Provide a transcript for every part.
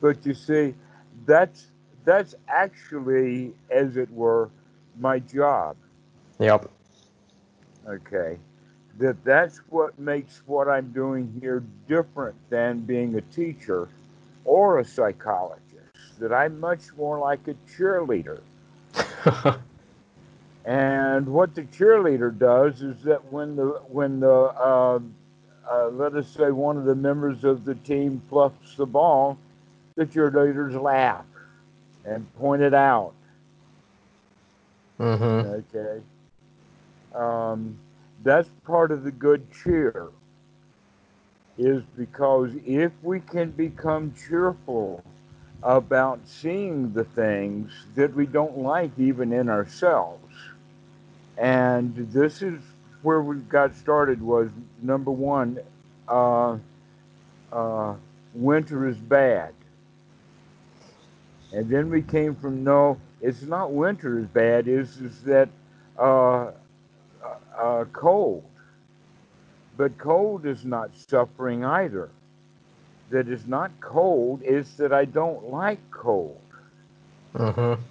but you see, that's that's actually, as it were, my job. Yep. Okay. That that's what makes what I'm doing here different than being a teacher or a psychologist. That I'm much more like a cheerleader. and what the cheerleader does is that when the when the uh, uh, let us say one of the members of the team fluffs the ball, the cheerleaders laugh and point it out. Mm-hmm. Okay. Um, that's part of the good cheer, is because if we can become cheerful about seeing the things that we don't like even in ourselves, and this is where we got started was number one, uh, uh, winter is bad. And then we came from no, it's not winter is bad, is is that uh, uh, uh, cold. But cold is not suffering either. That is not cold, is that I don't like cold. Mm-hmm.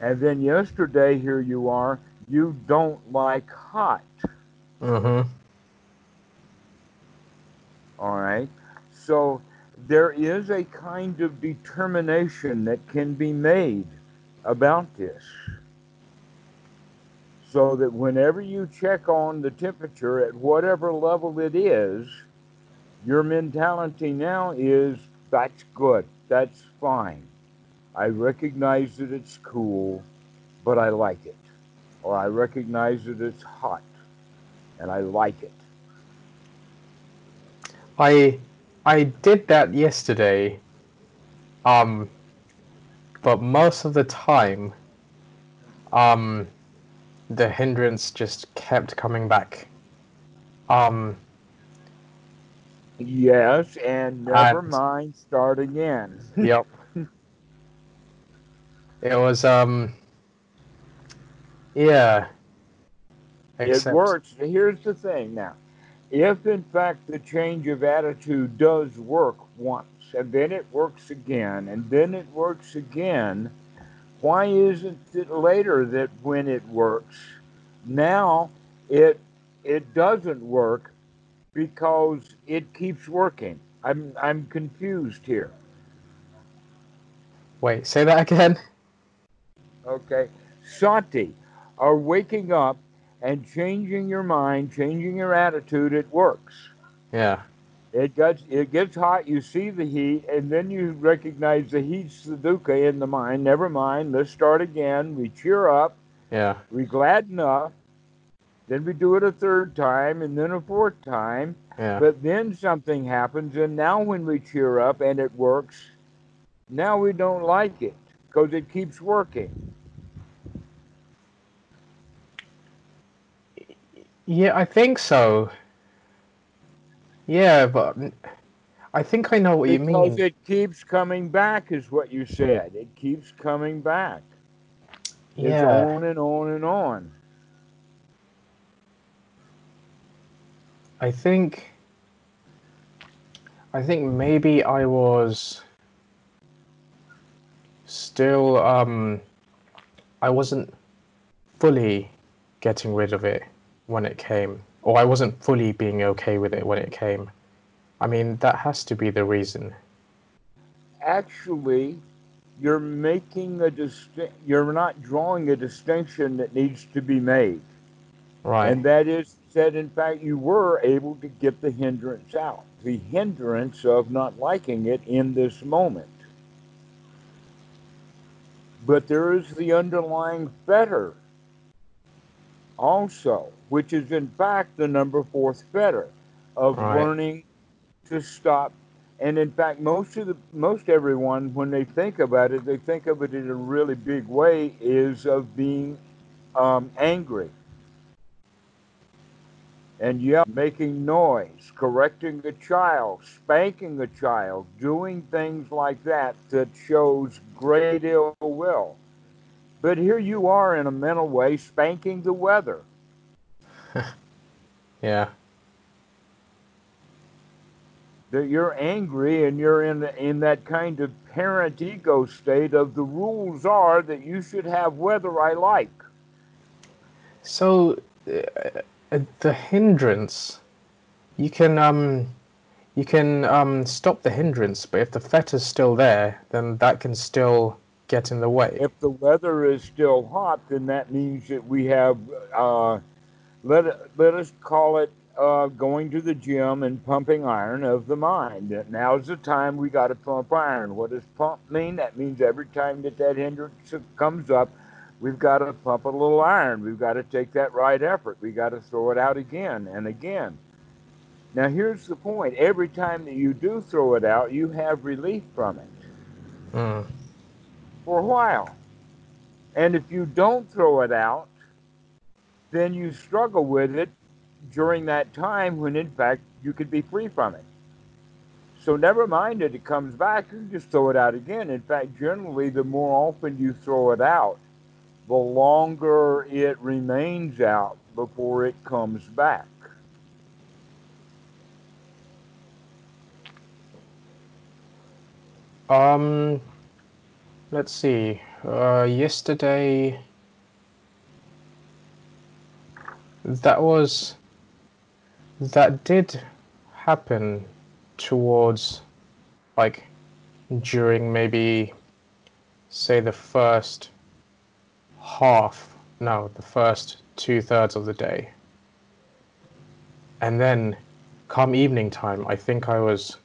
And then yesterday, here you are, you don't like hot. Mm-hmm. All right. So there is a kind of determination that can be made about this. So that whenever you check on the temperature at whatever level it is, your mentality now is that's good, that's fine. I recognize that it's cool, but I like it. Or I recognize that it's hot and I like it. I I did that yesterday. Um but most of the time um the hindrance just kept coming back. Um Yes, and never And- mind, start again. yep. It was um yeah. It works. Here's the thing now. If in fact the change of attitude does work once, and then it works again, and then it works again, why isn't it later that when it works, now it it doesn't work because it keeps working? I'm I'm confused here. Wait, say that again? Okay. Sati are waking up and changing your mind, changing your attitude, it works. Yeah. It gets it gets hot, you see the heat, and then you recognize the heat's the dukkha in the mind. Never mind, let's start again. We cheer up, Yeah. we gladden up, then we do it a third time and then a fourth time. Yeah. But then something happens, and now when we cheer up and it works, now we don't like it because it keeps working. Yeah, I think so. Yeah, but I think I know what you mean. because it keeps coming back, is what you said. It keeps coming back. It's yeah. on and on and on. I think I think maybe I was still um I wasn't fully getting rid of it when it came or I wasn't fully being okay with it when it came. I mean, that has to be the reason. Actually, you're making a distinct. You're not drawing a distinction that needs to be made, Right. and that is that in fact you were able to get the hindrance out, the hindrance of not liking it in this moment. But there is the underlying fetter also, which is in fact the number fourth fetter of Right. learning to stop. And in fact, most of the most everyone, when they think about it, they think of it in a really big way, is of being um, angry. And yeah, making noise, correcting a child, spanking a child, doing things like that that shows great ill will. But here you are in a mental way spanking the weather. yeah. that you're angry and you're in in that kind of parent ego state of the rules are that you should have weather I like. So uh, the hindrance, you can um, you can um, stop the hindrance, but if the fetter's still there, then that can still get in the way. If the weather is still hot, then that means that we have uh, let let us call it uh, going to the gym and pumping iron of the mind. Now's the time we got to pump iron. What does pump mean? That means every time that that hindrance comes up, we've got to pump a little iron. We've got to take that right effort. We got to throw it out again and again. Now, here's the point every time that you do throw it out, you have relief from it Mm. for a while. And if you don't throw it out, then you struggle with it during that time when, in fact, you could be free from it. So, never mind that it comes back, you just throw it out again. In fact, generally, the more often you throw it out, the longer it remains out before it comes back. Um, let's see. Uh, yesterday, that was that did happen towards like during maybe say the first half no the first two thirds of the day and then come evening time i think i was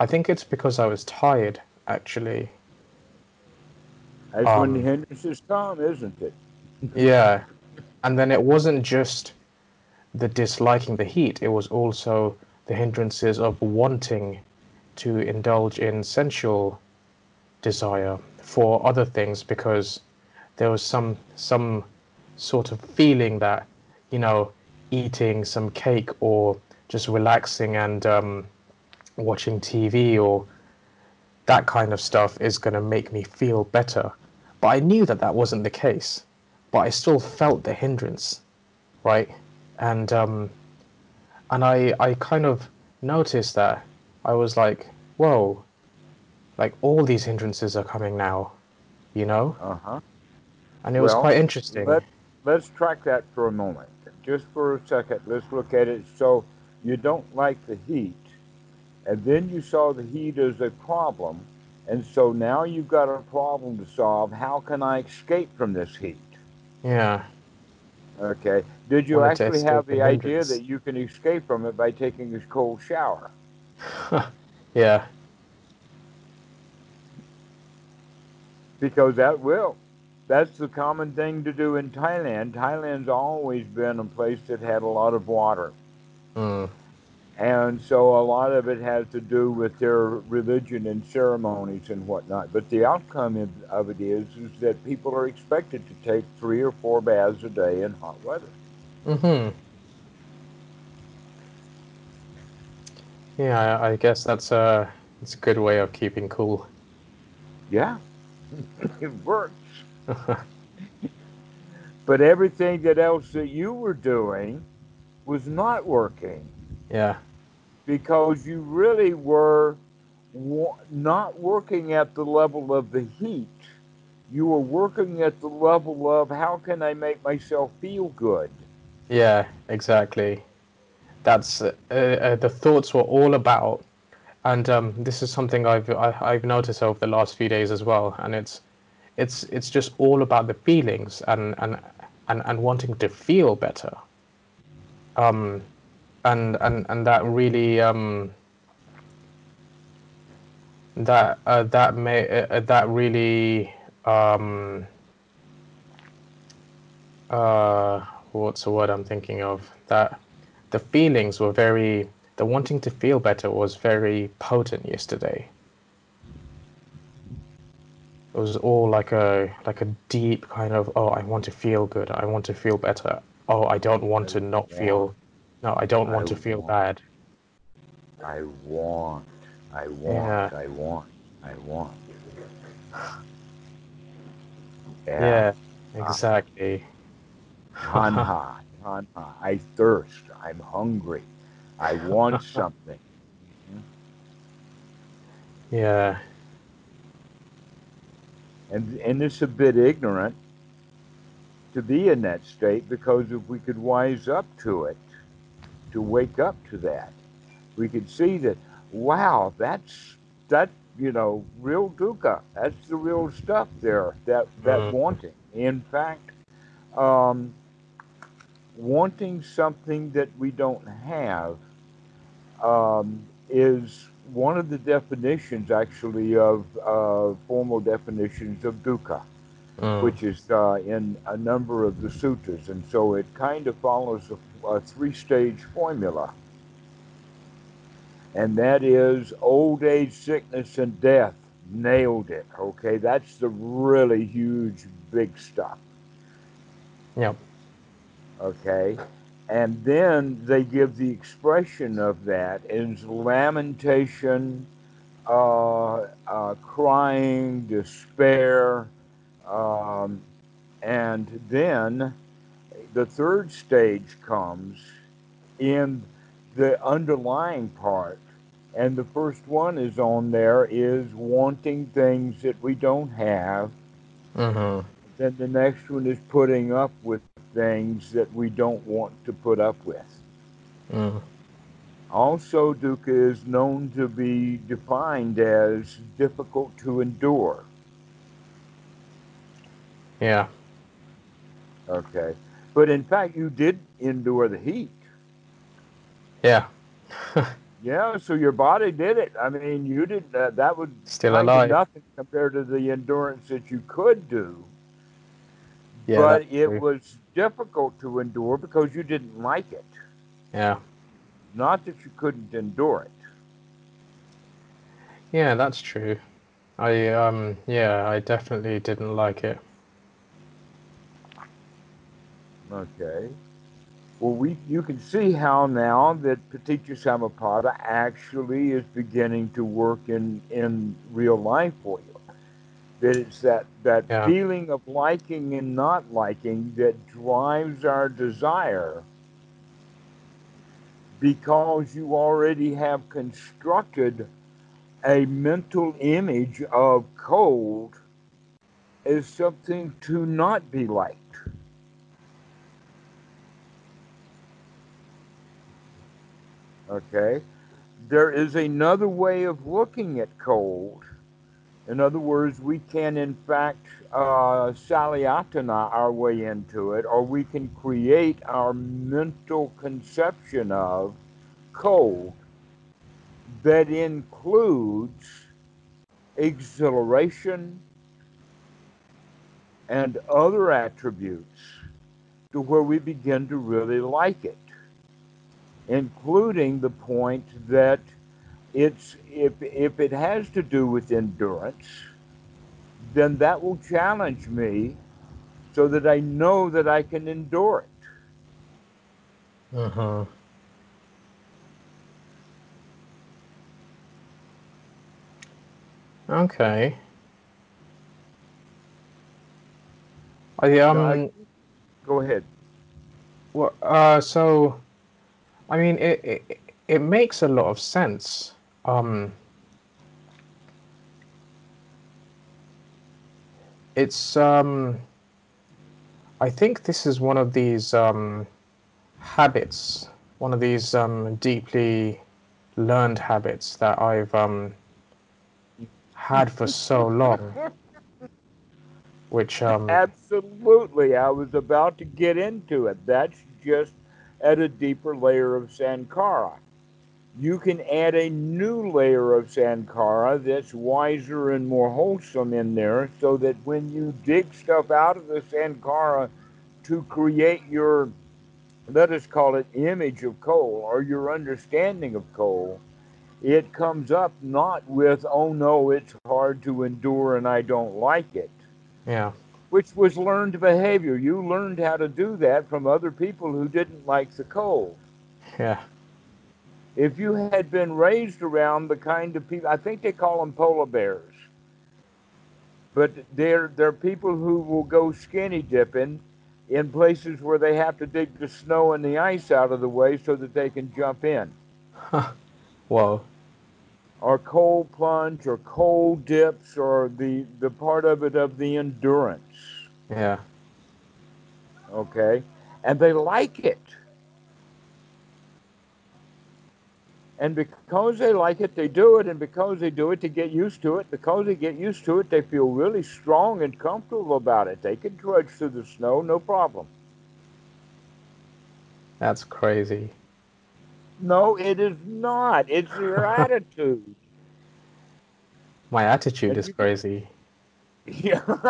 i think it's because i was tired actually That's when the Um, hindrances come, isn't it? Yeah. And then it wasn't just the disliking the heat, it was also the hindrances of wanting to indulge in sensual desire for other things because there was some some sort of feeling that, you know, eating some cake or just relaxing and um, watching TV or that kind of stuff is going to make me feel better. But I knew that that wasn't the case. But I still felt the hindrance, right? And um, and I I kind of noticed that I was like, whoa, like all these hindrances are coming now, you know? Uh huh. And it was quite interesting. Let, let's track that for a moment. Just for a second, let's look at it. So you don't like the heat, and then you saw the heat as a problem, and so now you've got a problem to solve. How can I escape from this heat? Yeah. Okay. Did you actually have the the idea that you can escape from it by taking a cold shower? Yeah. Because that will. That's the common thing to do in Thailand. Thailand's always been a place that had a lot of water. Mm. And so a lot of it has to do with their religion and ceremonies and whatnot. But the outcome of, it is, is that people are expected to take three or four baths a day in hot weather. Mm-hmm. Yeah, I, I guess that's a it's a good way of keeping cool. Yeah, it works. But everything that else that you were doing was not working yeah. Because you really were not working at the level of the heat. You were working at the level of how can I make myself feel good? Yeah, exactly. That's uh, uh, the thoughts were all about, and um, this is something I've I, I've noticed over the last few days as well. And it's it's it's just all about the feelings and and and, and wanting to feel better. Um, and and and that really um. That uh, that may uh, uh, that really um. Uh, what's the word I'm thinking of? That the feelings were very, the wanting to feel better was very potent yesterday. It was all like a like a deep kind of oh I want to feel good I want to feel better oh I don't want to not feel no I don't want I to feel want- bad I want, I want, Yeah. I want, I want. yeah, ah. exactly Tanha, tanha. I thirst. I'm hungry. I want something. Yeah. And and it's a bit ignorant to be in that state because if we could wise up to it, to wake up to that, we could see that wow, that's that you know real dukkha. That's the real stuff there. That that Mhm. wanting. In fact, um, wanting something that we don't have um, is one of the definitions, actually, of uh, formal definitions of dukkha, Mm. which is uh, in a number of the sutras. And so it kind of follows a, a three stage formula. And that is old age, sickness, and death. Nailed it. Okay, that's the really huge, big stuff. Yep. okay and then they give the expression of that as lamentation uh, uh, crying despair um, and then the third stage comes in the underlying part and the first one is on there is wanting things that we don't have Mm-hmm. then the next one is putting up with things that we don't want to put up with. Mm. Also, dukkha is known to be defined as difficult to endure. Yeah. Okay. But in fact, you did endure the heat. Yeah. Yeah, so your body did it. I mean, you did uh, that would Still alive. nothing compared to the endurance that you could do. Yeah. but it true. was difficult to endure because you didn't like it. Yeah. Not that you couldn't endure it. Yeah, that's true. I um yeah, I definitely didn't like it. Okay. Well, we you can see how now that Paticca Samuppada actually is beginning to work in in real life for you. That it's that that Yeah. feeling of liking and not liking that drives our desire because you already have constructed a mental image of cold as something to not be liked. Okay? There is another way of looking at cold. In other words, we can, in fact, uh, salayatana our way into it, or we can create our mental conception of cold that includes exhilaration and other attributes to where we begin to really like it including the point that it's if if it has to do with endurance, then that will challenge me so that I know that I can endure it. Uh-huh. Okay. I um Go ahead. Well, uh, so, I mean, it, it it makes a lot of sense. Um, it's um, I think this is one of these um, habits, one of these um, deeply learned habits that I've um, had for so long, which um, Absolutely. I was about to get into it. That's just at a deeper layer of Sankara. You can add a new layer of Sankara that's wiser and more wholesome in there so that when you dig stuff out of the Sankara to create your, let us call it, image of coal or your understanding of coal, it comes up not with, oh no, it's hard to endure and I don't like it yeah, which was learned behavior. You learned how to do that from other people who didn't like the cold. yeah, If you had been raised around the kind of people, I think they call them polar bears, but they're they're people who will go skinny dipping in places where they have to dig the snow and the ice out of the way so that they can jump in. whoa, or cold plunge or cold dips or the the part of it of the endurance. Yeah. Okay, and they like it. And because they like it, they do it. And because they do it, they get used to it. Because they get used to it, they feel really strong and comfortable about it. They can trudge through the snow, no problem. That's crazy. No, it is not. It's your attitude. My attitude And is crazy. Yeah.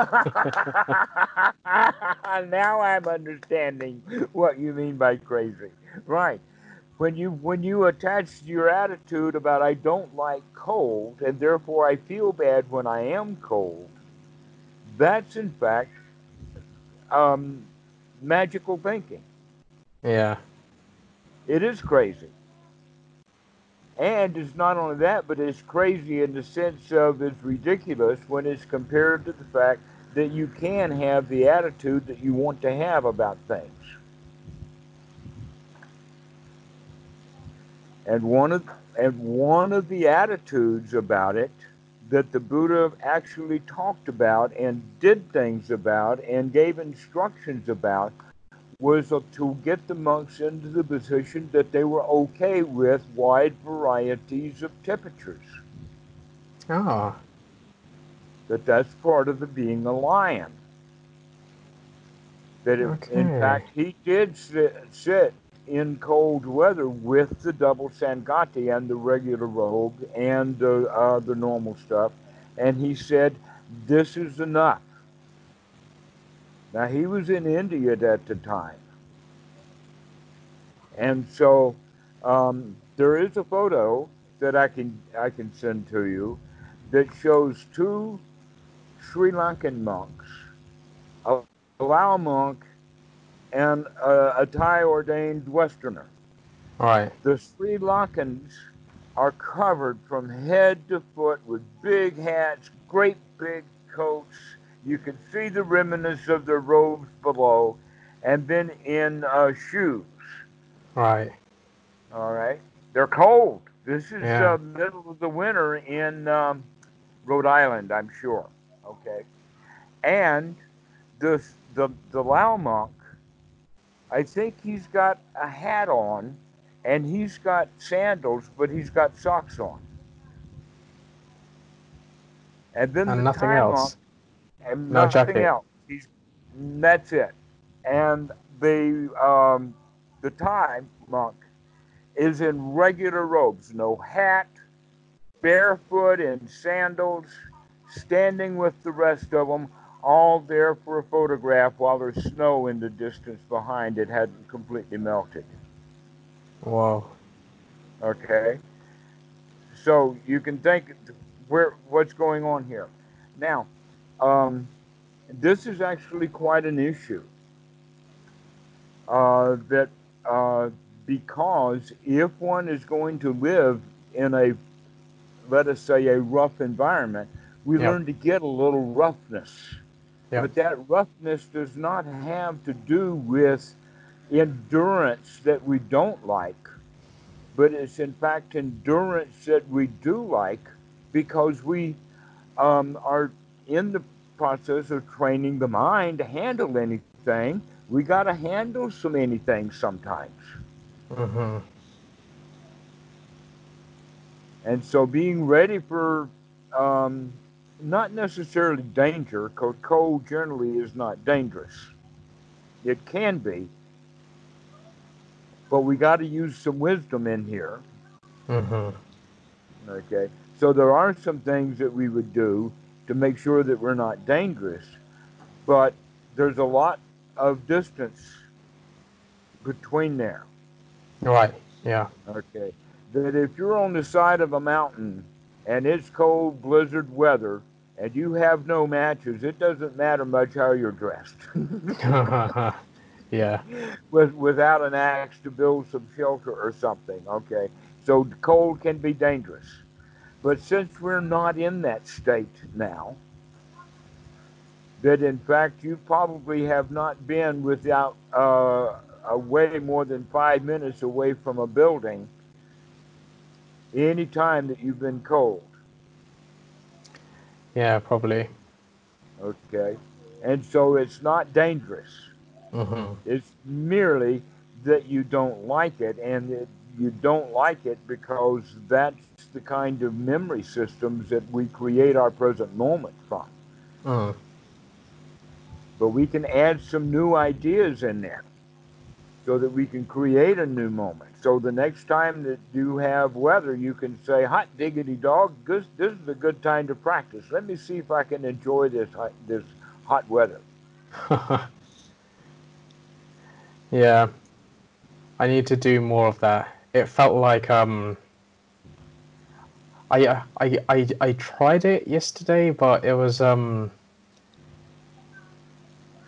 now I'm understanding what you mean by crazy. Right. When you when you attach your attitude about I don't like cold and therefore I feel bad when I am cold, that's in fact um, magical thinking. Yeah. It is crazy. And it's not only that, but it's crazy in the sense of it's ridiculous when it's compared to the fact that you can have the attitude that you want to have about things. And one of and one of the attitudes about it that the Buddha actually talked about and did things about and gave instructions about was to get the monks into the position that they were okay with wide varieties of temperatures. Ah. That that's part of the being a lion. That it, in fact he did sit, sit in cold weather with the double sanghati and the regular robe and the uh, the normal stuff, and he said, "This is enough." Now he was in India at the time, and so um, there is a photo that I can I can send to you that shows two Sri Lankan monks, a Lao monk, and a, a Thai ordained Westerner. Right. The Sri Lankans are covered from head to foot with big hats, great big coats. You can see the remnants of their robes below, and then in uh, shoes. Right. All right, they're cold. This is Yeah. uh, middle of the winter in um, Rhode Island, I'm sure. Okay, and the the the Lao monk, I think he's got a hat on, and he's got sandals, but he's got socks on. And then And the nothing Thai else. monk, and No nothing else. He's that's it. And the um, the Thai monk is in regular robes, no hat, barefoot in sandals, standing with the rest of them, all there for a photograph while there's snow in the distance behind it hadn't completely melted. Whoa. Okay, so you can think where what's going on here. Now, um, this is actually quite an issue. Uh, that uh, because if one is going to live in a, let us say, a rough environment, we Yep. learn to get a little roughness. Yep. But that roughness does not have to do with endurance that we don't like, but it's in fact endurance that we do like because we um, are in the process of training the mind to handle anything. We got to handle so many things sometimes. hmm And so being ready for um, not necessarily danger, because cold generally is not dangerous. It can be, but we got to use some wisdom in here. hmm Okay, so there are some things that we would do to make sure that we're not dangerous, but there's a lot of distance between there. Right. Yeah. Okay. That if you're on the side of a mountain and it's cold blizzard weather and you have no matches, it doesn't matter much how you're dressed. yeah. With, without an axe to build some shelter or something. Okay. So cold can be dangerous. But since we're not in that state now, that in fact you probably have not been without uh, way more than five minutes away from a building any time that you've been cold. Yeah, probably. Okay. And so it's not dangerous. hmm It's merely that you don't like it, and that you don't like it because that's the kind of memory systems that we create our present moment from. Mm. But we can add some new ideas in there so that we can create a new moment. So the next time that you have weather, you can say, "Hot diggity dog, this this is a good time to practice. Let me see if I can enjoy this hot, this hot weather." yeah. I need to do more of that. It felt like um I uh, I I I tried it yesterday, but it was um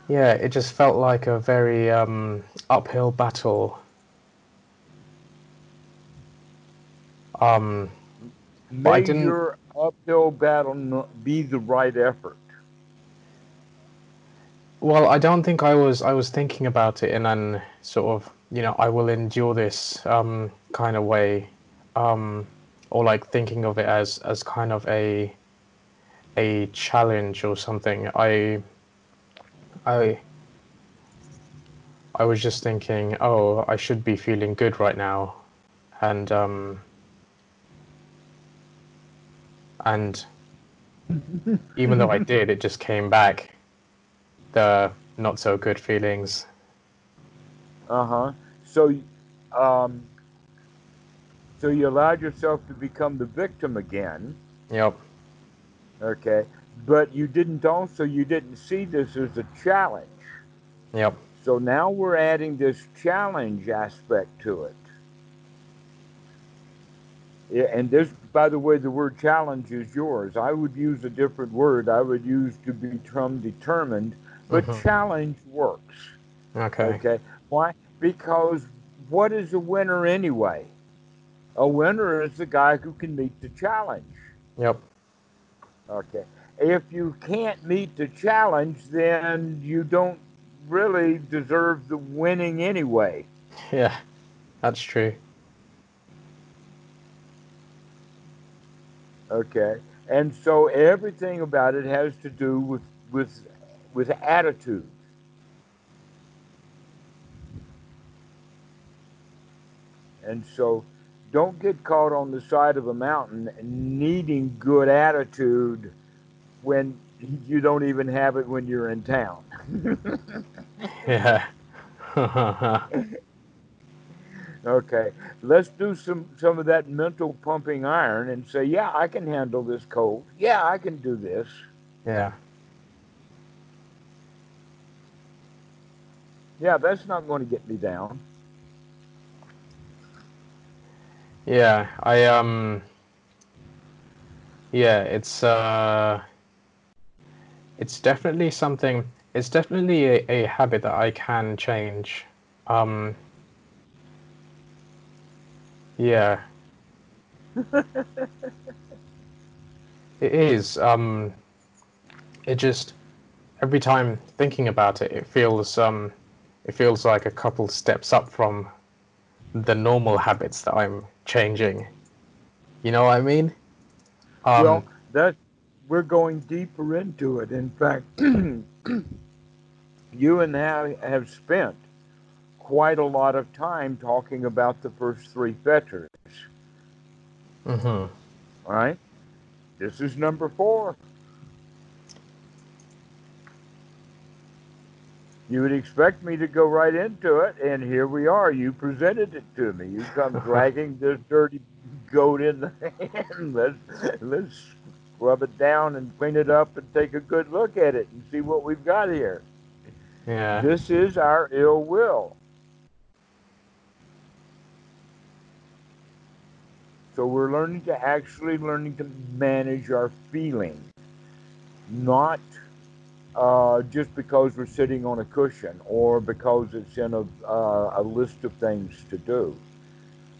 yeah, it just felt like a very um uphill battle. Um I May didn't- your uphill battle be the right effort. Well, I don't think I was. I was thinking about it in an sort of, you know, I will endure this um, kind of way, um, or like thinking of it as as kind of a a challenge or something. I I I was just thinking, oh, I should be feeling good right now, and um, and even though I did, it just came back the not so good feelings. Uh huh. So, um, so you allowed yourself to become the victim again. Yep. Okay. But you didn't also you didn't see this as a challenge. Yep. So now we're adding this challenge aspect to it. Yeah, and this, by the way, the word challenge is yours. I would use a different word. I would use to become determined, but Mhm. challenge works. Okay. Okay. Why? Because what is a winner anyway? A winner is the guy who can meet the challenge. Yep. Okay. If you can't meet the challenge, then you don't really deserve the winning anyway. Yeah. That's true. Okay. And so everything about it has to do with with with attitude. And so don't get caught on the side of a mountain needing good attitude when you don't even have it when you're in town. Yeah. Okay, let's do some some of that mental pumping iron and say, yeah, I can handle this cold. Yeah, I can do this. yeah. Yeah, that's not going to get me down. Yeah. I um. Yeah. It's uh. It's definitely something. It's definitely a, a habit that I can change. Um. Yeah. It is. Um, it just every time thinking about it, it feels um, it feels like a couple steps up from the normal habits that I'm changing. You know what I mean? Um, well, that we're going deeper into it. In fact, you and I have spent quite a lot of time talking about the first three fetters. mhm. All right, this is number four. You would expect me to go right into it, and here we are. You presented it to me. You come dragging this dirty goat in the hand. Let's let's rub it down and clean it up and take a good look at it and see what we've got here. Yeah. This is our ill will. So we're learning to actually learning to manage our feelings, not uh, just because we're sitting on a cushion or because it's in a, uh, a list of things to do,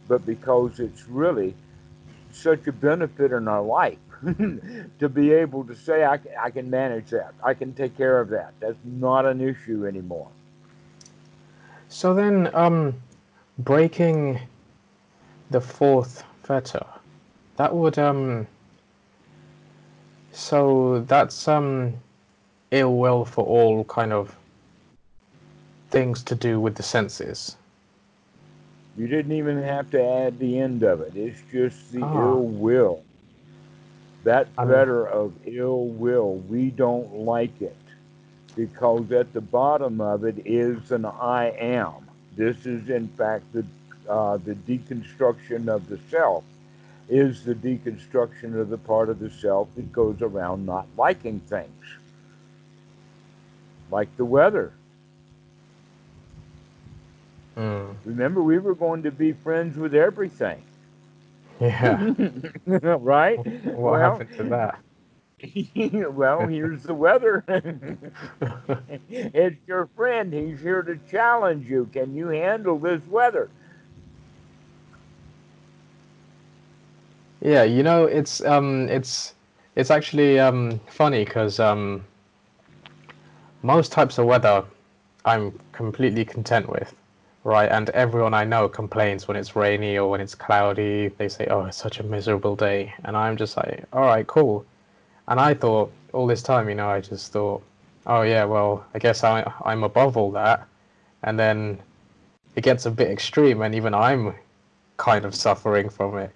but because it's really such a benefit in our life to be able to say, I I can manage that, I can take care of that. That's not an issue anymore. So then, um, breaking the fourth fetter, that would um. So that's um, ill will for all kind of things to do with the senses. You didn't even have to add the end of it. It's just the Ah. ill will. That I mean- of ill will, we don't like it because at the bottom of it is an I am. This is, in fact, the uh, the deconstruction of the self. Is the deconstruction of the part of the self that goes around not liking things, like the weather. Mm. Remember, we were going to be friends with everything. Yeah. right? what well, happened to that? well, here's the weather. it's your friend. He's here to challenge you. Can you handle this weather? Yeah, you know, it's um, it's it's actually um funny because um, most types of weather, I'm completely content with, right? And everyone I know complains when it's rainy or when it's cloudy. They say, "Oh, it's such a miserable day," and I'm just like, "All right, cool." And I thought all this time, you know, I just thought, "Oh yeah, well, I guess I I'm above all that," and then it gets a bit extreme, and even I'm kind of suffering from it.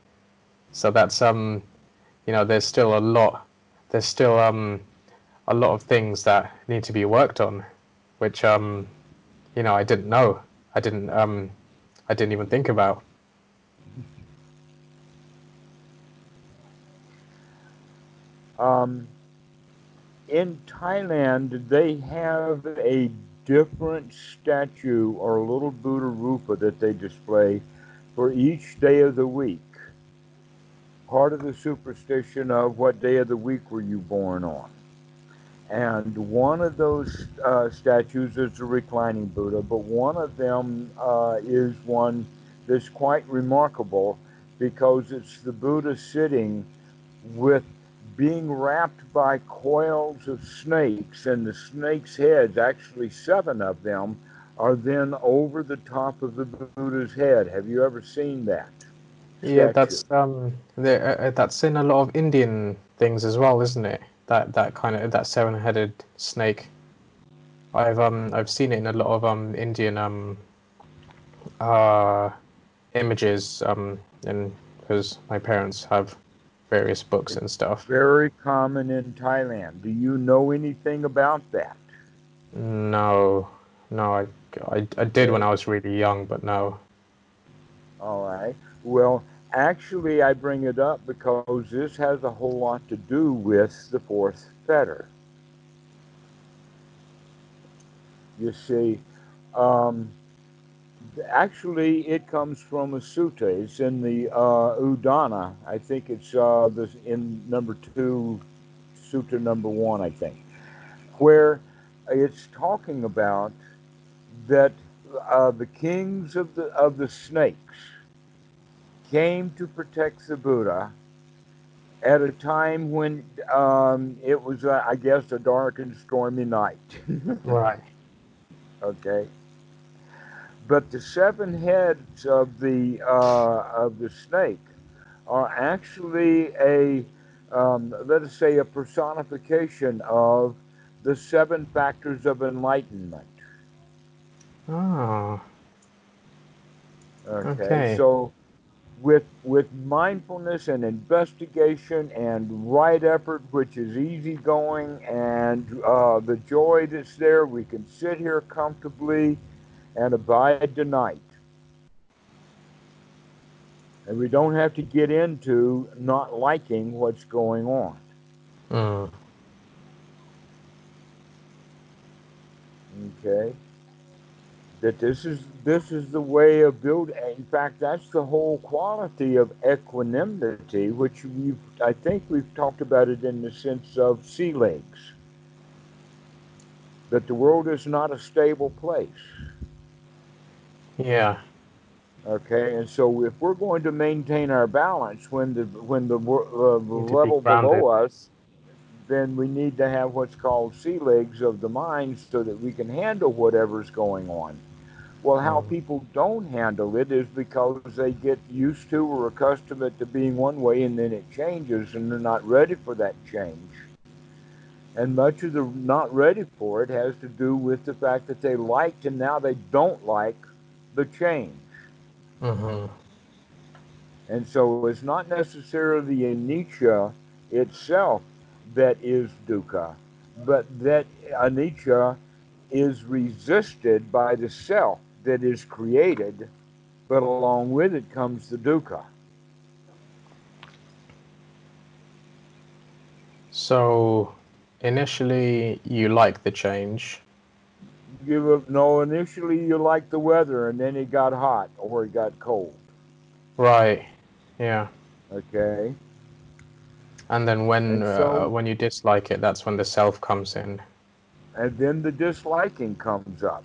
So that's um, you know, there's still a lot, there's still um, a lot of things that need to be worked on, which um, you know, I didn't know, I didn't um, I didn't even think about. Um, in Thailand, they have a different statue or little Buddha Rupa that they display for each day of the week. Part of the superstition of what day of the week were you born on. And one of those uh, statues is a reclining Buddha, but one of them uh, is one that's quite remarkable because it's the Buddha sitting with being wrapped by coils of snakes, and the snakes' heads, actually seven of them, are then over the top of the Buddha's head. Have you ever seen that? Yeah, statue? that's um, there, uh, that's in a lot of Indian things as well, isn't it? That that kind of that seven-headed snake. I've um I've seen it in a lot of um Indian um uh images um and because my parents have various books and stuff. very common in Thailand. Do you know anything about that? No, no, I, I, I did when I was really young, but no. All right. Well, actually, I bring it up because this has a whole lot to do with the fourth fetter. You see, um, actually, it comes from a sutta. It's in the uh, Udana. I think it's uh, in number two, sutta number one, I think, where it's talking about that uh, the kings of the of the snakes came to protect the Buddha at a time when um, it was, uh, I guess, a dark and stormy night. Right. okay. But the seven heads of the uh, of the snake are actually a um, let us say a personification of the seven factors of enlightenment. Oh, Okay. Okay. So with with mindfulness and investigation and right effort, which is easygoing, and uh, the joy that's there, we can sit here comfortably and abide the night. And we don't have to get into not liking what's going on. mm. Okay. That this is this is the way of building. In fact, that's the whole quality of equanimity, which we've I think we've talked about it in the sense of sea legs. That the world is not a stable place. yeah, Okay, and so if we're going to maintain our balance when the when the, uh, to be level below us, then we need to have what's called sea legs of the mind so that we can handle whatever's going on. Well, how Mm. people don't handle it is because they get used to or accustomed to being one way and then it changes and they're not ready for that change. And much of the not ready for it has to do with the fact that they liked and now they don't like the change. hmm And so it's not necessarily the anicca itself that is dukkha, but that anicca is resisted by the self that is created, but along with it comes the dukkha. So initially you like the change. You no, initially you liked the weather, and then it got hot or it got cold. Right. Yeah. Okay, And then when And so- uh, when you dislike it, that's when the self comes in. and then the disliking comes up.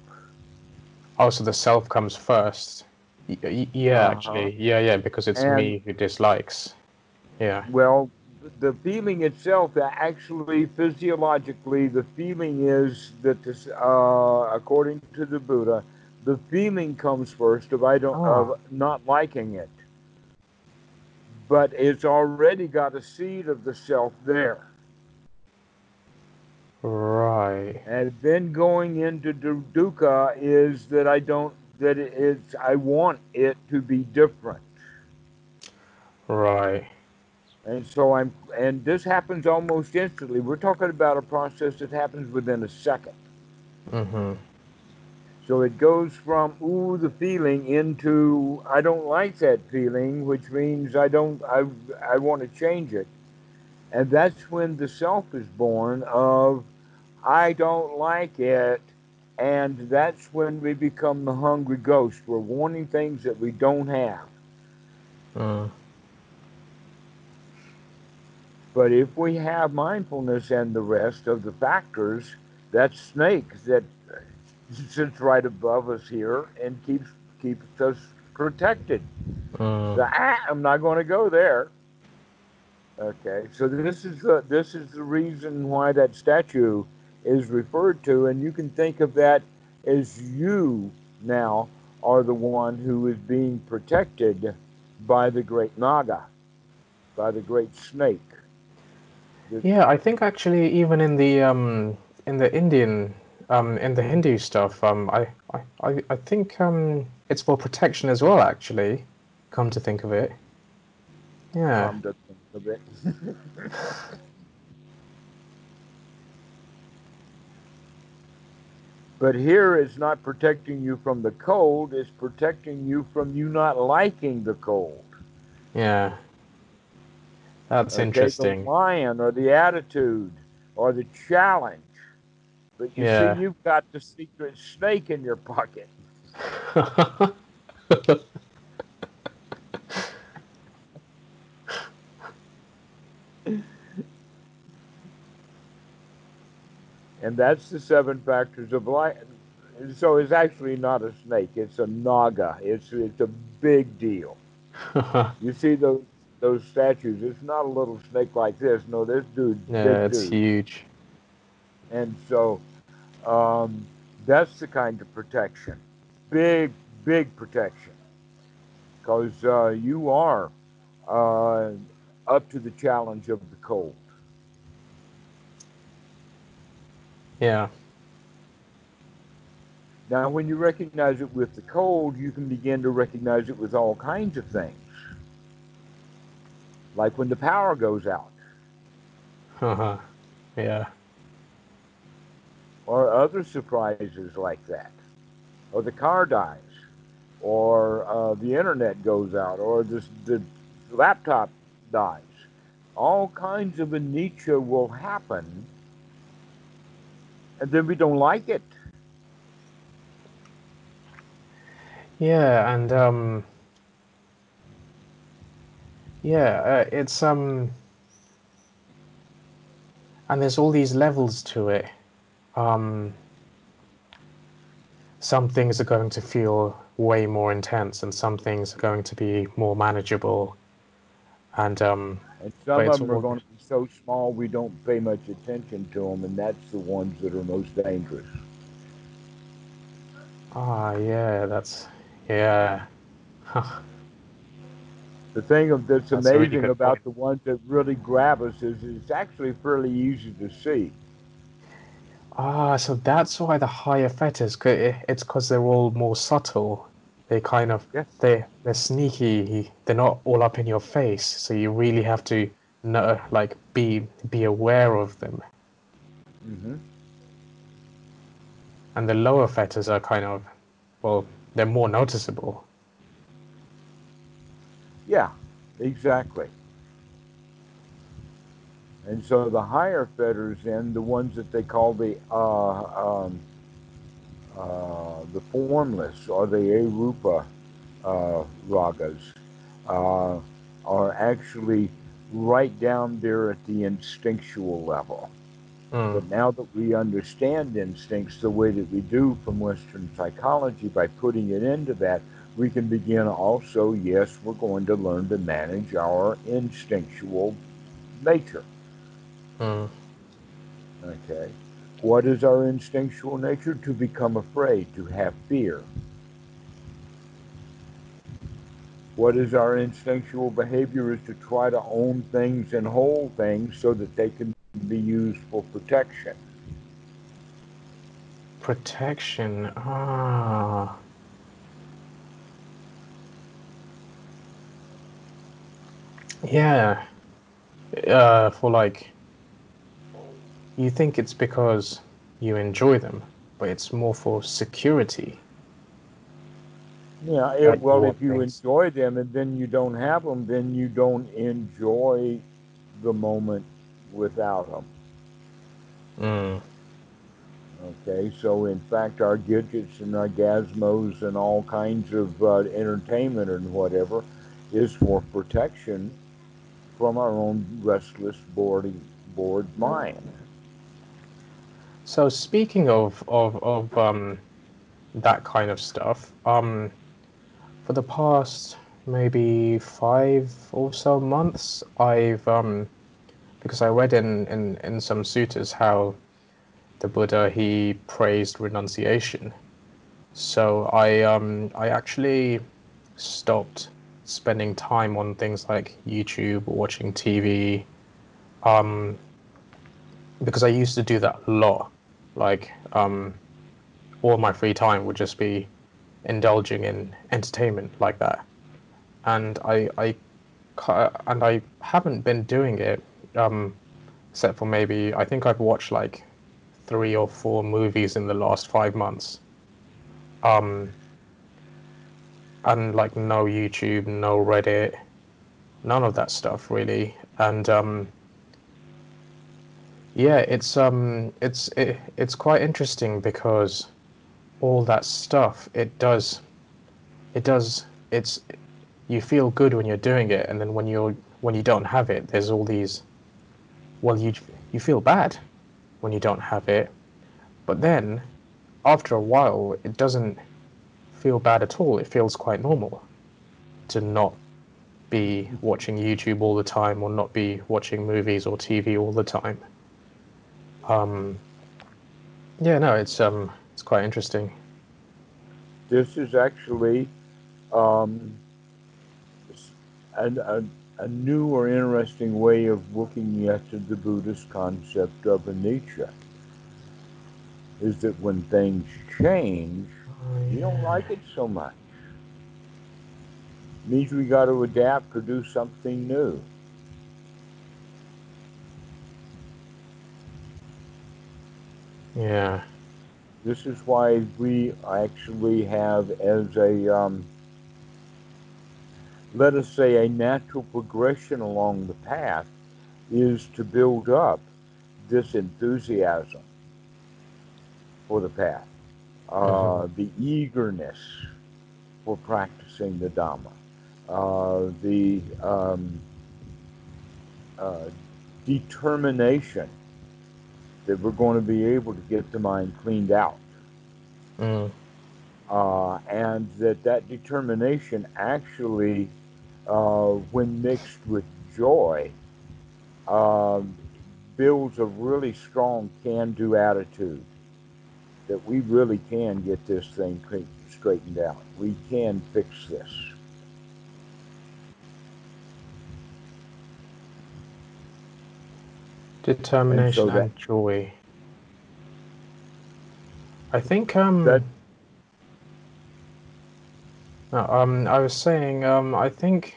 Oh, so the self comes first. Y- y- yeah, Uh-huh. actually. Yeah, yeah, because it's And- me who dislikes. Yeah. Well, the feeling itself, actually, physiologically, the feeling is that this, uh, according to the Buddha, the feeling comes first of I don't Oh. of not liking it, but it's already got a seed of the self there, Right. and then going into du- dukkha is that I don't that it is I want it to be different. Right. And so I'm, and this happens almost instantly. We're talking about a process that happens within a second. Mm-hmm. So it goes from ooh the feeling into I don't like that feeling, which means I don't I I want to change it. And that's when the self is born of I don't like it. And that's when we become the hungry ghost. We're wanting things that we don't have. Mm. But if we have mindfulness and the rest of the factors, that snake that sits right above us here and keeps keeps us protected. The, ah, I'm not going to go there. Okay, so this is the this is the reason why that statue is referred to, and you can think of that as you now are the one who is being protected by the great Naga, by the great snake. Yeah, I think actually even in the um in the Indian um in the Hindu stuff um I I, I, think um it's for protection as well actually. Come to think of it. Yeah. Um, to think of it. but here it's not protecting you from the cold, it's protecting you from you not liking the cold. Yeah. That's Okay, interesting. The lion or the attitude or the challenge. But you Yeah. see, you've got the secret snake in your pocket. And that's the seven factors of life. So it's actually not a snake, it's a naga. It's, it's a big deal. You see those those statues, it's not a little snake like this. No, this dude, yeah, it's dude. huge. And so um, that's the kind of protection. Big, big protection. Because uh, you are uh, up to the challenge of the cold. Yeah. Now, when you recognize it with the cold, you can begin to recognize it with all kinds of things. Like when the power goes out, Uh-huh. Yeah. or other surprises like that, or the car dies, or uh, the internet goes out, or the, the laptop dies. All kinds of anicca will happen, and then we don't like it. Yeah, and um yeah, uh, it's um and there's all these levels to it. Um some things are going to feel way more intense and some things are going to be more manageable. And um And some of them are going to be so small we don't pay much attention to them, and that's the ones that are most dangerous. Ah, yeah, that's yeah. The thing of that's, That's a really amazing about point. the ones that really grab us is it's actually fairly easy to see. Ah, so that's why the higher fetters. It's because they're all more subtle. They kind of Yes. they they're sneaky. They're not all up in your face. So you really have to know, like, be be aware of them. hmm And the lower fetters are kind of, well, they're more noticeable. Yeah, exactly. And so the higher fetters, then the ones that they call the uh, um, uh, the formless or the arupa uh, ragas, uh, are actually right down there at the instinctual level. Mm. But now that we understand instincts the way that we do from Western psychology, by putting it into that, we can begin also, yes, we're going to learn to manage our instinctual nature. Mm. Okay. What is our instinctual nature? To become afraid, to have fear. What is our instinctual behavior is to try to own things and hold things so that they can be used for protection. Protection. Ah. Yeah. Uh, for like, you think it's because you enjoy them, but it's more for security. Yeah, it, well, if you things- enjoy them and then you don't have them, then you don't enjoy the moment without them. Mm. Okay, so in fact, our gadgets and our gazmos and all kinds of uh, entertainment and whatever is for protection from our own restless, bored, bored mind. So speaking of of of um, that kind of stuff, um, for the past maybe five or so months, I've um, because I read in, in in some sutras how the Buddha he praised renunciation. So I um I actually stopped spending time on things like YouTube or watching TV, um, because I used to do that a lot. Like um, all my free time would just be indulging in entertainment like that, and I I and I haven't been doing it um, except for maybe I think I've watched like three or four movies in the last five months. Um, and like no YouTube, no Reddit, none of that stuff really. And um, yeah, it's um, it's it, it's quite interesting because all that stuff it does, it does it's you feel good when you're doing it, and then when you're when you don't have it, there's all these. Well, you you feel bad when you don't have it, but then after a while, it doesn't feel bad at all. It feels quite normal to not be watching YouTube all the time or not be watching movies or TV all the time. Um, yeah, no, it's um, it's quite interesting. This is actually um, an, a, a new or interesting way of looking at the Buddhist concept of anicca. Is that when things change, you don't like it so much. It means we got to adapt or do something new. Yeah. This is why we actually have as a, um, let us say, a natural progression along the path is to build up this enthusiasm for the path, uh, the eagerness for practicing the Dhamma, uh, the um, uh, determination that we're going to be able to get the mind cleaned out. Mm. Uh, and that that determination actually, uh, when mixed with joy, um, builds a really strong can-do attitude. that we really can get this thing straightened out. We can fix this. Determination and, so and joy. I think um that no, um I was saying um I think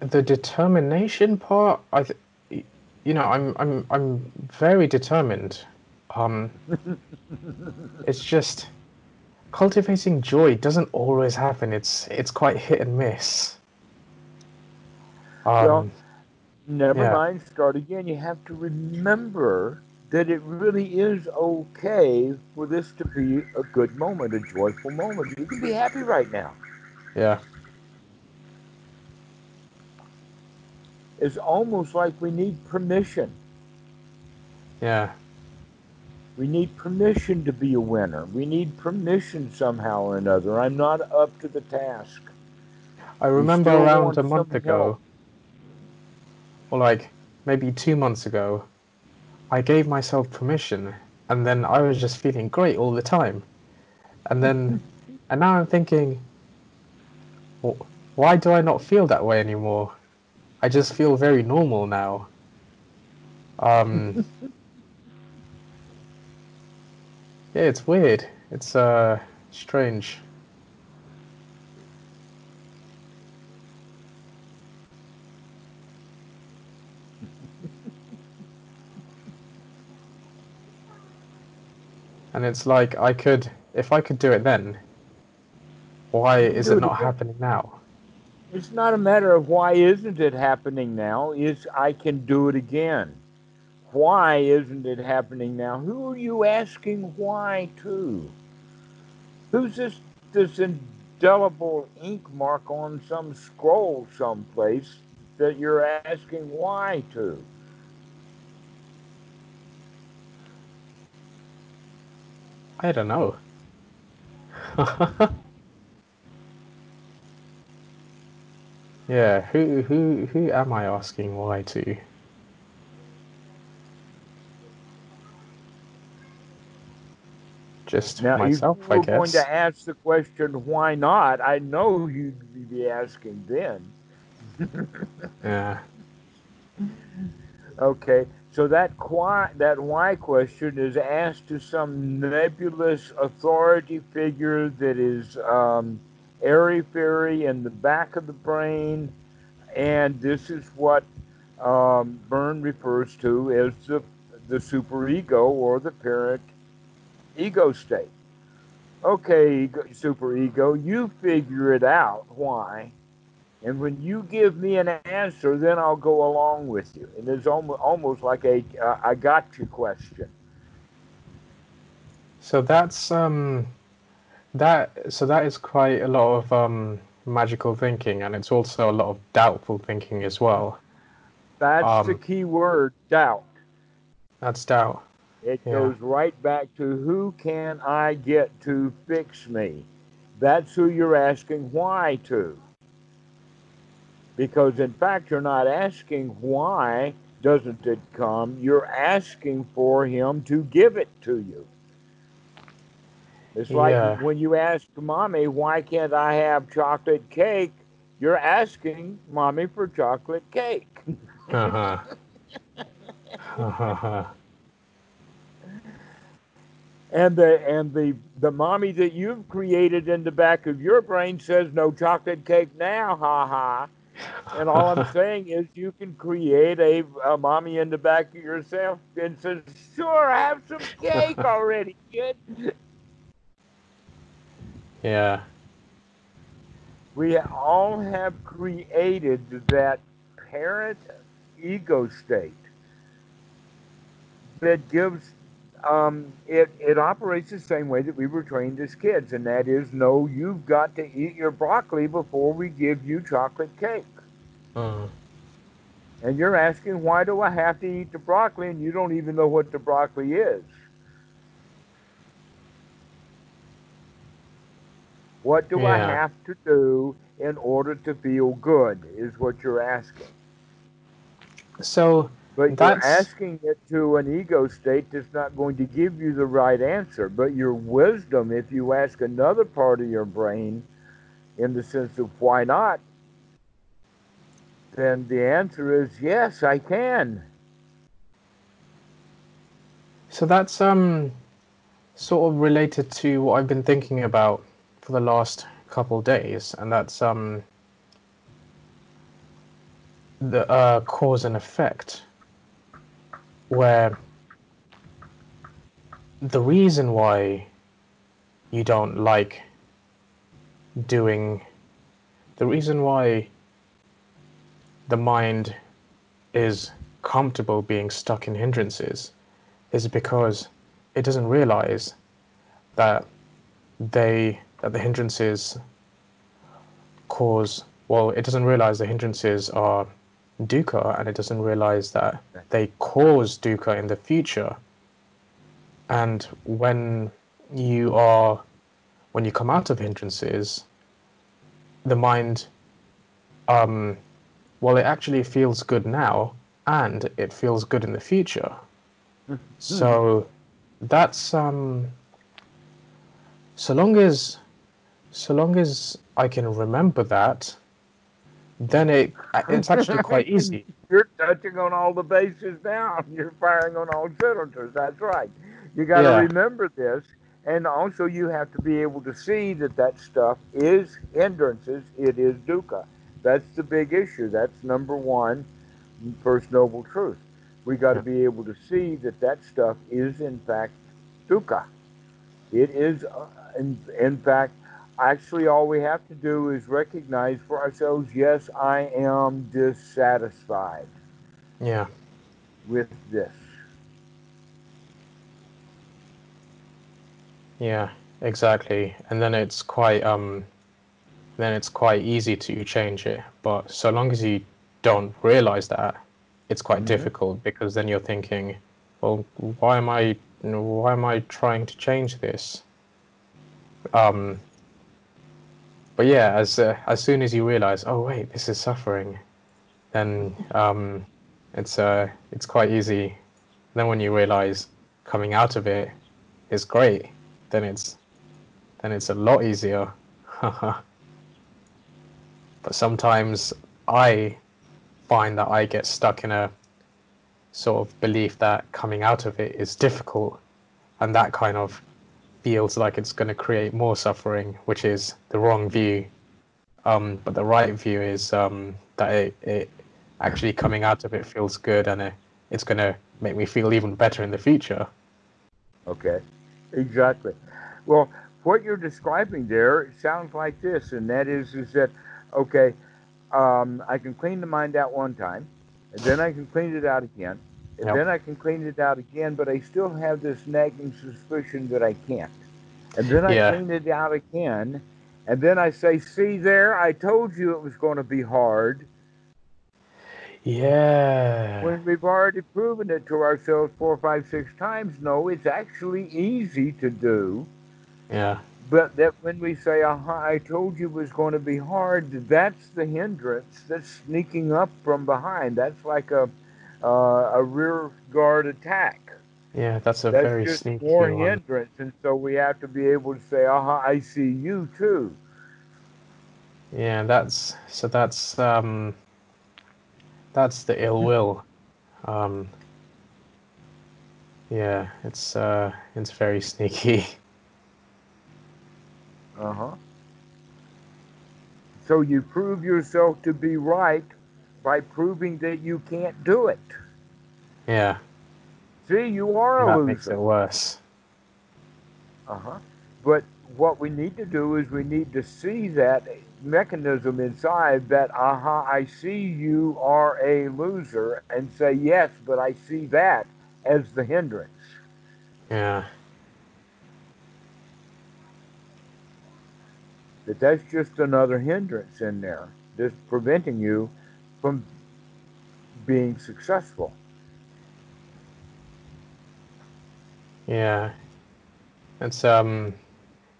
the determination part I th- you know I'm I'm I'm very determined. Um it's just cultivating joy doesn't always happen. It's it's quite hit and miss. Um, well, never yeah. mind. Start again. You have to remember that it really is okay for this to be a good moment, a joyful moment. You can be happy right now. Yeah. It's almost like we need permission. Yeah. We need permission to be a winner. We need permission somehow or another. I'm not up to the task. I remember around a month ago, help. Or like maybe two months ago, I gave myself permission, and then I was just feeling great all the time. And then, and now I'm thinking, well, why do I not feel that way anymore? I just feel very normal now. Um, yeah, it's weird. It's uh, strange. And it's like I could, if I could do it then, why is it not happening now? It's not a matter of why isn't it happening now. It's I can do it again. Why isn't it happening now? Who are you asking why to? Who's this this indelible ink mark on some scroll someplace that you're asking why to? I don't know. yeah, who who who am I asking why to? Just now, myself, I guess. if you were going to ask the question, why not? I know you'd be asking then. yeah. Okay. So that why, that why question is asked to some nebulous authority figure that is um, airy fairy in the back of the brain, and this is what um, Berne refers to as the the superego or the parent ego state. Okay, superego, you figure it out. Why? And when you give me an answer, then I'll go along with you. And it's almost, almost like a uh, I got you question. So that's um, that. So that is quite a lot of um, magical thinking, and it's also a lot of doubtful thinking as well. That's um, the key word, doubt. That's doubt. It yeah. goes right back to who can I get to fix me? That's who you're asking why to. Because in fact, you're not asking why doesn't it come, you're asking for him to give it to you. It's like yeah. when you ask mommy, why can't I have chocolate cake? You're asking mommy for chocolate cake. uh-huh. uh-huh. and the and the the mommy that you've created in the back of your brain says no chocolate cake now, ha ha. And all I'm saying is you can create a, a mommy in the back of yourself and says, sure, have some cake already, kid. Yeah. We all have created that parent ego state that gives um, it, it operates the same way that we were trained as kids, and that is no, you've got to eat your broccoli before we give you chocolate cake. Uh-huh. And you're asking, why do I have to eat the broccoli? And you don't even know what the broccoli is. What do yeah. I have to do in order to feel good? Is what you're asking. So, But That's- you're asking it to an ego state that's not going to give you the right answer. But your wisdom, if you ask another part of your brain, in the sense of why not, then the answer is yes, I can. So that's um sort of related to what I've been thinking about for the last couple days, and that's um the uh, cause and effect, where the reason why you don't like doing the reason why the mind is comfortable being stuck in hindrances is because it doesn't realize that they that the hindrances cause well it doesn't realize the hindrances are dukkha and it doesn't realize that they cause dukkha in the future. And when you are when you come out of hindrances the mind um well it actually feels good now and it feels good in the future. So that's um so long as so long as I can remember that, then it it's actually quite easy. You're touching on all the bases now. You're firing on all cylinders. That's right. You got to Yeah. remember this, and also you have to be able to see that that stuff is hindrances. It is dukkha. That's the big issue. That's number one, first noble truth. We got to be able to see that that stuff is in fact dukkha. It is, uh, in, in fact, actually all we have to do is recognize for ourselves yes i am dissatisfied Yeah, with this yeah, exactly. And then it's quite um then it's quite easy to change it. But so long as you don't realize that, it's quite Mhm. difficult because then you're thinking, well, why am I why am I trying to change this? Um but yeah, as uh, as soon as you realize, oh wait, this is suffering, then um, it's uh, it's quite easy. Then when you realize coming out of it is great, then it's then it's a lot easier. but sometimes I find that I get stuck in a sort of belief that coming out of it is difficult, and that kind of feels like it's going to create more suffering, which is the wrong view. Um, but the right view is um, that it, it actually coming out of it feels good and it, it's going to make me feel even better in the future. okay exactly well what you're describing there sounds like this and that is is that okay um, i can clean the mind out one time and then i can clean it out again and then i can clean it out again but i still have this nagging suspicion that i can't and then i Yeah. clean it out again and then i say see there i told you it was going to be hard Yeah. when we've already proven it to ourselves four, five, six times, no, it's actually easy to do. Yeah. But that when we say, I told you it was going to be hard, that's the hindrance that's sneaking up from behind. That's like a, uh, a rear guard attack. Yeah, that's a that's very just sneaky more one. hindrance. And so we have to be able to say, aha, I see you too. Yeah, that's so that's um that's the ill will. Um yeah, it's uh it's very sneaky. Uh huh. So you prove yourself to be right by proving that you can't do it. Yeah, See, you are a that loser. makes it worse. Uh huh. But what we need to do is we need to see that mechanism inside that, aha, I see you are a loser, and say, yes, but I see that as the hindrance. Yeah. That that's just another hindrance in there, just preventing you from being successful. Yeah. It's um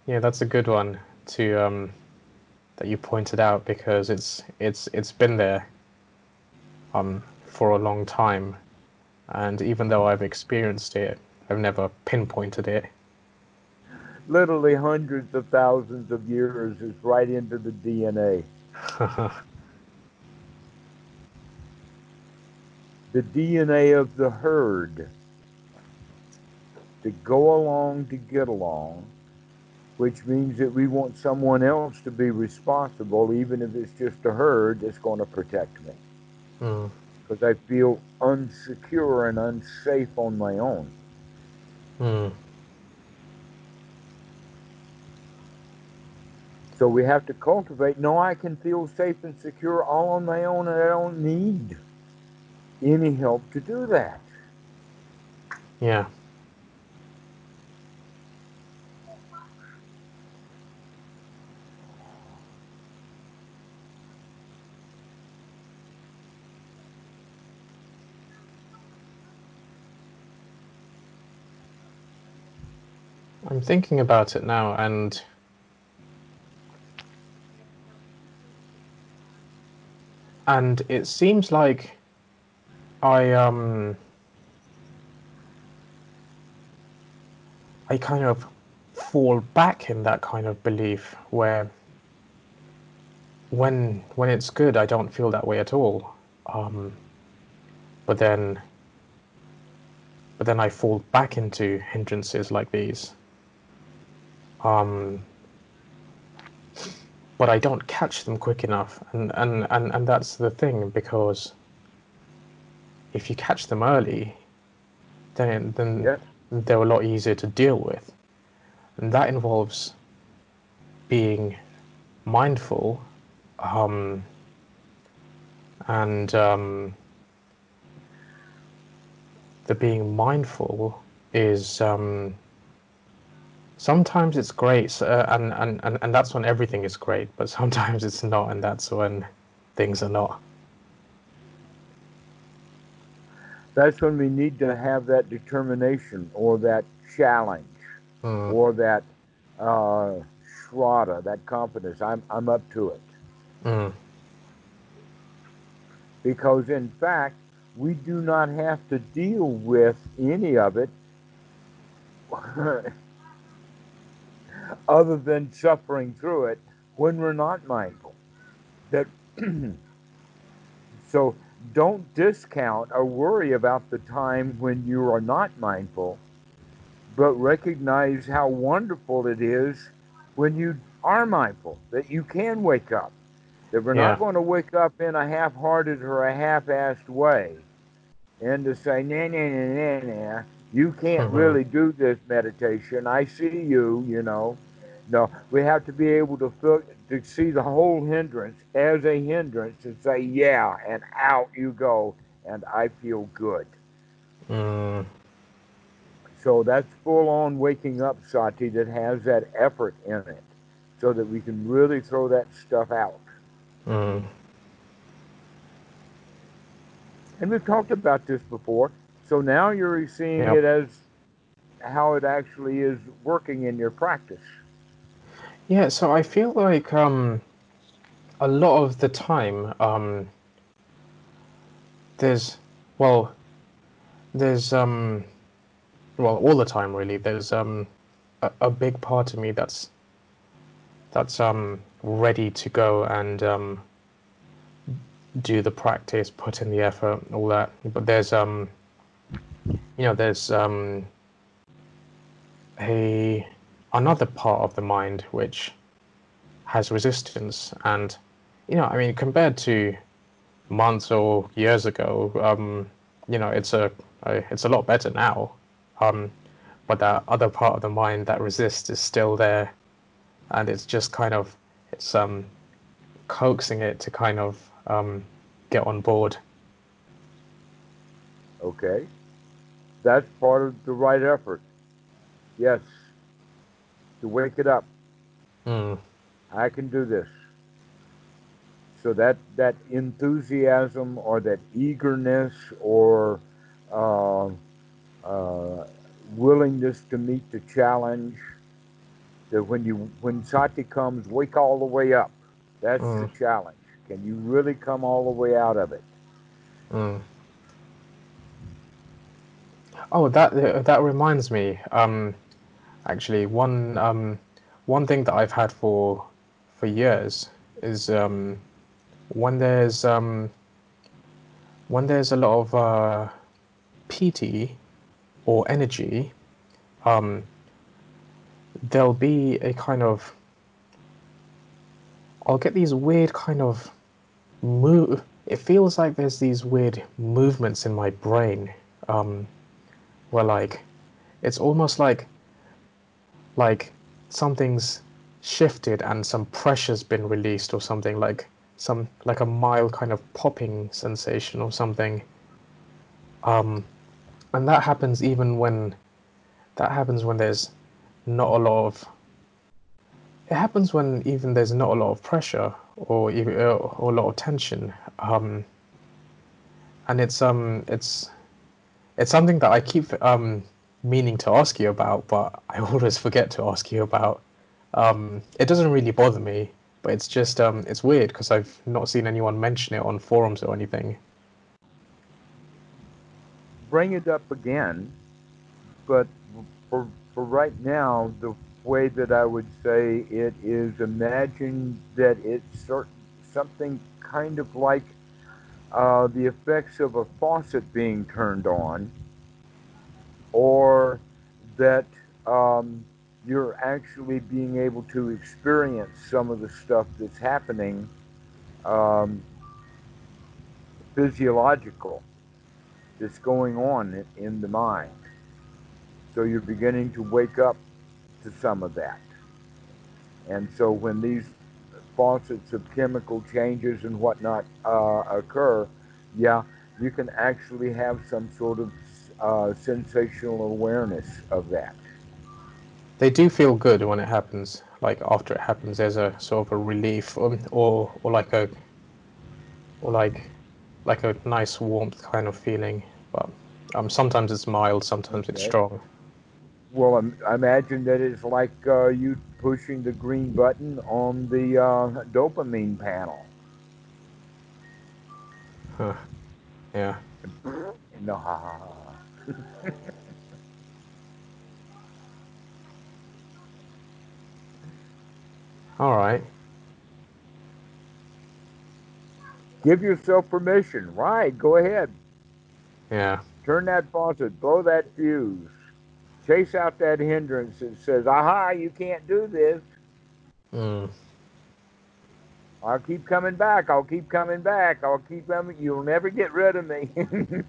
yeah, that's a good one to um that you pointed out because it's it's it's been there um for a long time and even though I've experienced it, I've never pinpointed it. Literally hundreds of thousands of years is right into the DNA. the DNA of the herd to go along to get along, which means that we want someone else to be responsible, even if it's just a herd that's going to protect me. Mm. Because I feel unsecure and unsafe on my own. Mm. So we have to cultivate. No, I can feel safe and secure all on my own, and I don't need any help to do that. Yeah. I'm thinking about it now, and and it seems like I um I kind of fall back in that kind of belief where when when it's good I don't feel that way at all. Um but then but then I fall back into hindrances like these. Um but I don't catch them quick enough. And and and, and that's the thing because if you catch them early then then Yeah. they're a lot easier to deal with. And that involves being mindful um, and um, the being mindful is um, sometimes it's great uh, and, and, and, and that's when everything is great but sometimes it's not and that's when things are not That's when we need to have that determination or that challenge Mm, or that uh, shraddha, that confidence. I'm, I'm up to it. mm, Because in fact, we do not have to deal with any of it other than suffering through it when we're not mindful. That so don't discount or worry about the time when you are not mindful, but recognize how wonderful it is when you are mindful that you can wake up. That we're Yeah. not going to wake up in a half-hearted or a half-assed way, and to say, "Nah, nah, nah, nah, nah, you can't Mhm. really do this meditation. I see you, you know." No, we have to be able to feel, to see the whole hindrance as a hindrance and say, "Yeah," and out you go, and I feel good. mm, So that's full on waking up sati that has that effort in it, so that we can really throw that stuff out. mm. And we've talked about this before. So now you're seeing Yep. it as how it actually is working in your practice. Yeah, so I feel like um, a lot of the time um, there's well, there's um, well all the time really. There's um, a, a big part of me that's that's um ready to go and um, do the practice, put in the effort, all that. But there's um, you know, there's um, a another part of the mind which has resistance and you know i mean compared to months or years ago um you know it's a, it's a lot better now um but that other part of the mind that resists is still there and it's just kind of it's um coaxing it to kind of um get on board Okay? That's part of the right effort. Yes. To wake it up. mm, I can do this. So that that enthusiasm or that eagerness or uh, uh, willingness to meet the challenge, that when you when sati comes, wake all the way up. That's Mm. the challenge. Can you really come all the way out of it? mm, Oh, that that reminds me. Um, actually, one um, one thing that I've had for for years is um, when there's um, when there's a lot of uh, piti or energy, um, there'll be a kind of I'll get these weird kind of move. It feels like there's these weird movements in my brain, um, where like it's almost like like something's shifted and some pressure's been released or something like some like a mild kind of popping sensation or something. Um, and that happens even when that happens when there's not a lot of it happens when even there's not a lot of pressure or even or a lot of tension um, and it's um it's it's something that I keep um, meaning to ask you about but I always forget to ask you about. Um, it doesn't really bother me but it's just um, it's weird because I've not seen anyone mention it on forums or anything. Bring it up again but for for right now the way that I would say it is imagine that it's sort something kind of like uh, the effects of a faucet being turned on, or that um, you're actually being able to experience some of the stuff that's happening um, physiological that's going on in the mind. So you're beginning to wake up to some of that. And so when these faucets of chemical changes and whatnot uh, occur, yeah, you can actually have some sort of uh, sensational awareness of that. They do feel good when it happens. Like after it happens, there's a sort of a relief, or um, or, or like a, or like, like a nice warmth kind of feeling. But um, sometimes it's mild, sometimes okay. it's strong. Well, I imagine that it's like uh, you pushing the green button on the uh, dopamine panel. Huh. Yeah. no. All right. Give yourself permission. Right. Go ahead. Yeah. Turn that faucet. Blow that fuse chase out that hindrance that says, aha, you can't do this. Mm. I'll keep coming back. I'll keep coming back. I'll keep coming. You'll never get rid of me.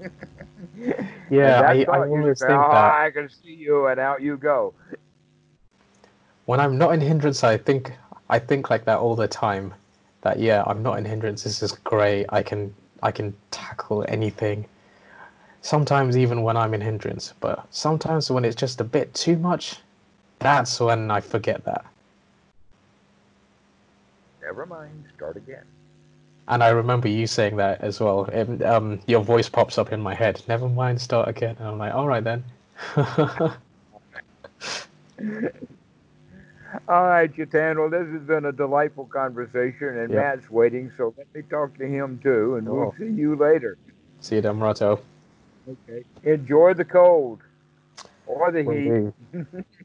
yeah, I, I always say, think oh, that. I can see you, and out you go. When I'm not in hindrance, I think I think like that all the time. That yeah, I'm not in hindrance. This is great. I can I can tackle anything sometimes even when I'm in hindrance, but sometimes when it's just a bit too much, that's when I forget that. Never mind, start again. And I remember you saying that as well. And, um, your voice pops up in my head. Never mind, start again. And I'm like, all right then. all right, Chintan. Well, this has been a delightful conversation, and yep. Matt's waiting, so let me talk to him too, and we'll see you later. See you, Dhammarato. Okay. Enjoy the cold or the heat.